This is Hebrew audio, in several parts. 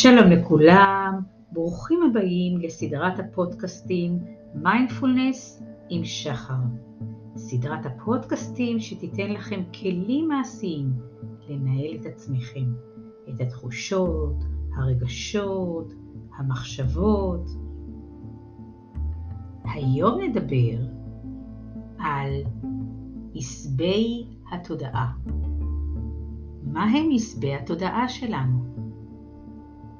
שלום לכולם, ברוכים הבאים לסדרת הפודקאסטים מיינדפולנס עם שחר. סדרת הפודקאסטים שתיתן לכם כלים מעשיים לנהל את עצמכם, את התחושות, הרגשות, המחשבות. היום נדבר על עשבי התודעה. מה הם עשבי התודעה שלנו?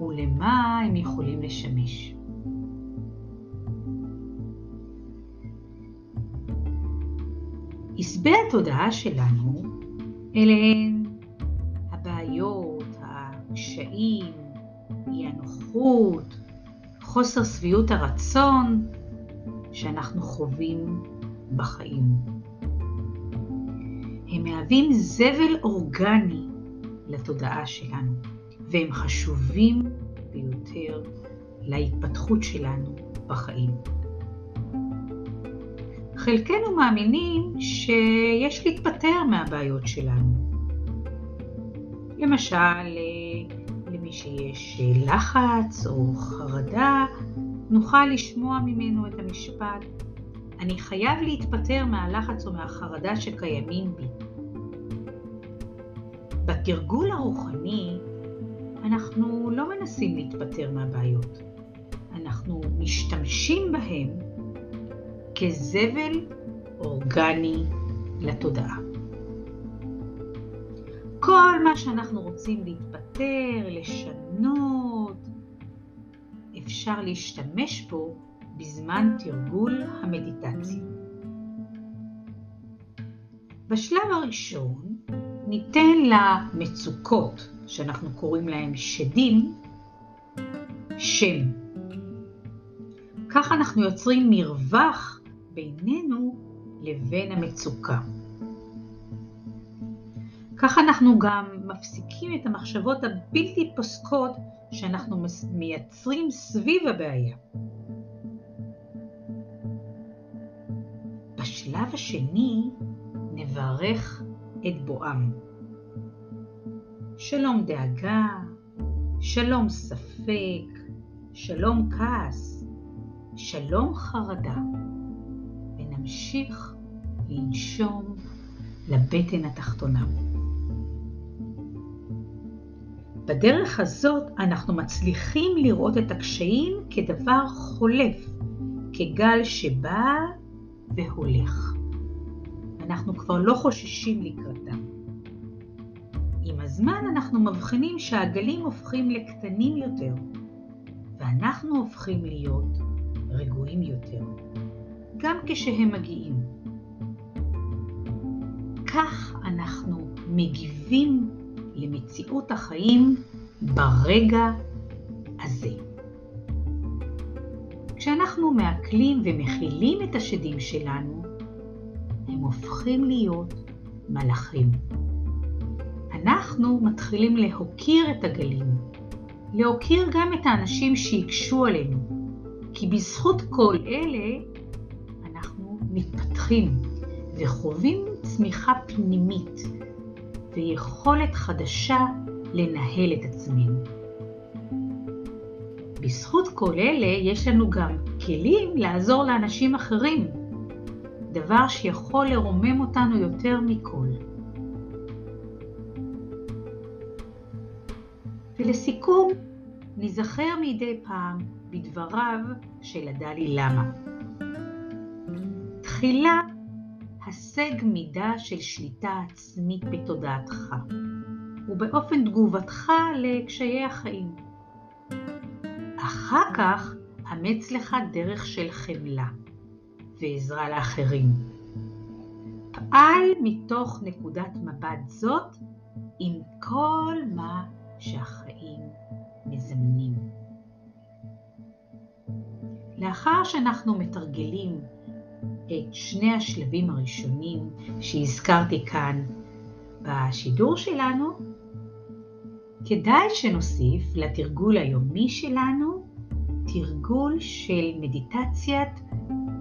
ולמה הם יכולים לשמש. עשבי התודעה שלנו אלה הן הבעיות, הקשיים, אי הנוחות, חוסר שביעות הרצון שאנחנו חווים בחיים. הם מהווים זבל אורגני לתודעה שלנו. והם חשובים ביותר להתפתחות שלנו בחיים. חלקנו מאמינים שיש להתפטר מהבעיות שלנו. למשל, למי שיש לחץ או חרדה, נוכל לשמוע ממנו את המשפט אני חייב להתפטר מהלחץ או מהחרדה שקיימים בי. בתרגול הרוחני אנחנו לא מנסים להתפטר מהבעיות, אנחנו משתמשים בהם כזבל אורגני לתודעה. כל מה שאנחנו רוצים להתפטר, לשנות, אפשר להשתמש בו בזמן תרגול המדיטציה. בשלב הראשון ניתן למצוקות שאנחנו קוראים להם שדים, שם. כך אנחנו יוצרים מרווח בינינו לבין המצוקה. כך אנחנו גם מפסיקים את המחשבות הבלתי פוסקות שאנחנו מייצרים סביב הבעיה. בשלב השני נברך את בואם. שלום דאגה, שלום ספק, שלום כעס, שלום חרדה, ונמשיך לנשום לבטן התחתונה. בדרך הזאת אנחנו מצליחים לראות את הקשיים כדבר חולף, כגל שבא והולך. אנחנו כבר לא חוששים לקראתם. הזמן אנחנו מבחינים שהגלים הופכים לקטנים יותר, ואנחנו הופכים להיות רגועים יותר, גם כשהם מגיעים. כך אנחנו מגיבים למציאות החיים ברגע הזה. כשאנחנו מעכלים ומכילים את השדים שלנו, הם הופכים להיות מלאכים. אנחנו מתחילים להוקיר את הגלים, להוקיר גם את האנשים שהקשו עלינו, כי בזכות כל אלה אנחנו מתפתחים וחווים צמיחה פנימית ויכולת חדשה לנהל את עצמנו. בזכות כל אלה יש לנו גם כלים לעזור לאנשים אחרים, דבר שיכול לרומם אותנו יותר מכל. ולסיכום, ניזכר מדי פעם בדבריו של הדלי למה. תחילה, השג מידה של שליטה עצמית בתודעתך, ובאופן תגובתך לקשיי החיים. אחר כך, אמץ לך דרך של חמלה ועזרה לאחרים. פעל מתוך נקודת מבט זאת עם כל מה שהחיים מזמנים. לאחר שאנחנו מתרגלים את שני השלבים הראשונים שהזכרתי כאן בשידור שלנו, כדאי שנוסיף לתרגול היומי שלנו תרגול של מדיטציית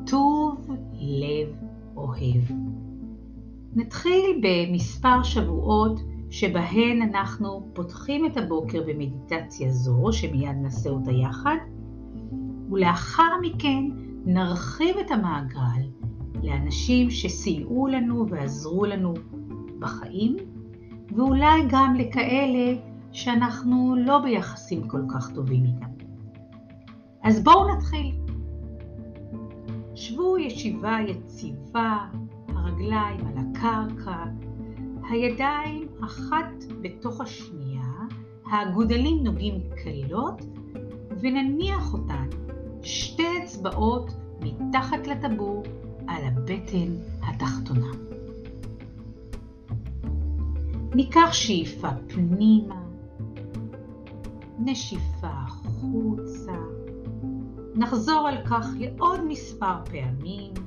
טוב לב אוהב. נתחיל במספר שבועות שבהן אנחנו פותחים את הבוקר במדיטציה זו, שמיד נעשה אותה יחד, ולאחר מכן נרחיב את המעגל לאנשים שסייעו לנו ועזרו לנו בחיים, ואולי גם לכאלה שאנחנו לא ביחסים כל כך טובים איתם. אז בואו נתחיל. שבו ישיבה יציבה, הרגליים על הקרקע, הידיים אחת בתוך השנייה, האגודלים נוגעים קלות, ונניח אותן שתי אצבעות מתחת לטבור על הבטן התחתונה. ניקח שאיפה פנימה, נשיפה החוצה, נחזור על כך לעוד מספר פעמים.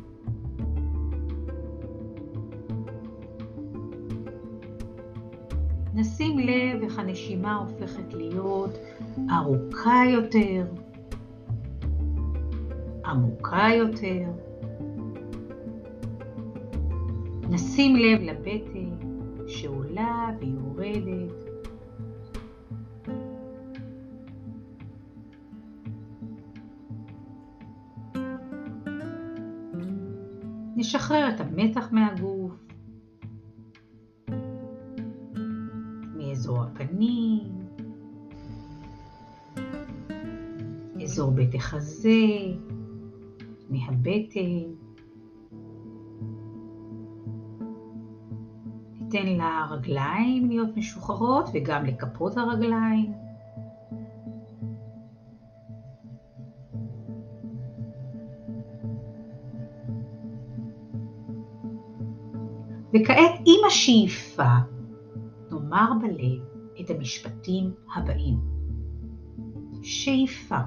נשים לב איך הנשימה הופכת להיות ארוכה יותר, עמוקה יותר. נשים לב לבטן שעולה ויורדת. נשחרר את המתח מהגוף, אזור בית החזה, מהבטן. ניתן לרגליים להיות משוחררות וגם לכפות הרגליים. וכעת עם השאיפה נאמר בלב את המשפטים הבאים. שאיפה,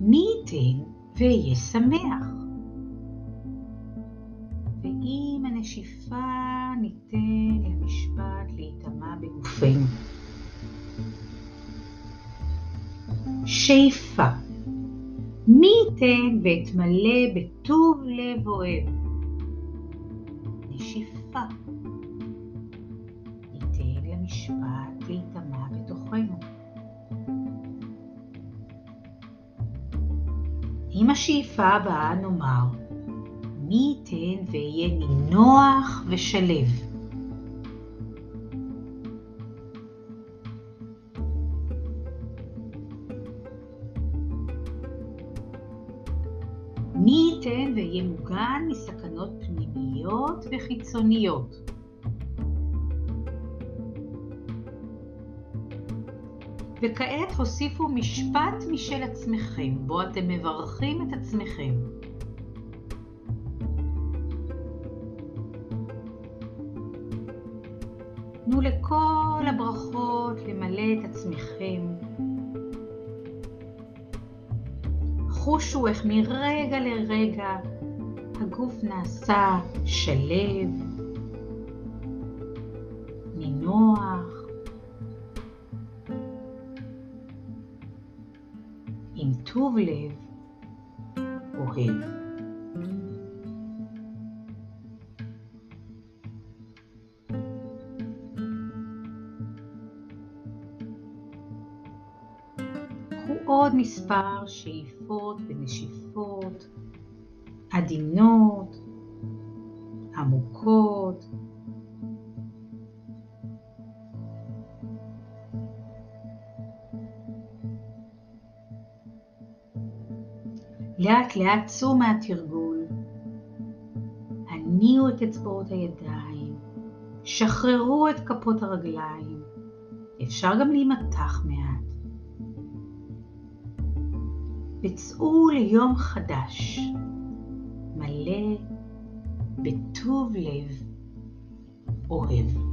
מי ייתן ואהיה שמח. ועם הנשיפה ניתן למשפט להיטמע בגופנו. שאיפה מי ייתן ואתמלא בטוב לב אוהב. נשיפה עם השאיפה הבאה נאמר מי ייתן ואהיה נינוח ושלב. מי ייתן ואהיה מוגן מסכנות פנימיות וחיצוניות. וכעת הוסיפו משפט משל עצמכם, בו אתם מברכים את עצמכם. תנו לכל הברכות למלא את עצמכם. חושו איך מרגע לרגע הגוף נעשה שלב, נינוח, עם טוב לב אוהב. עוד מספר שאיפות ונשיפות עדינות, לאט לאט צאו מהתרגול, הניעו את אצבעות הידיים, שחררו את כפות הרגליים, אפשר גם להימתח מעט. וצאו ליום חדש, מלא בטוב לב אוהב.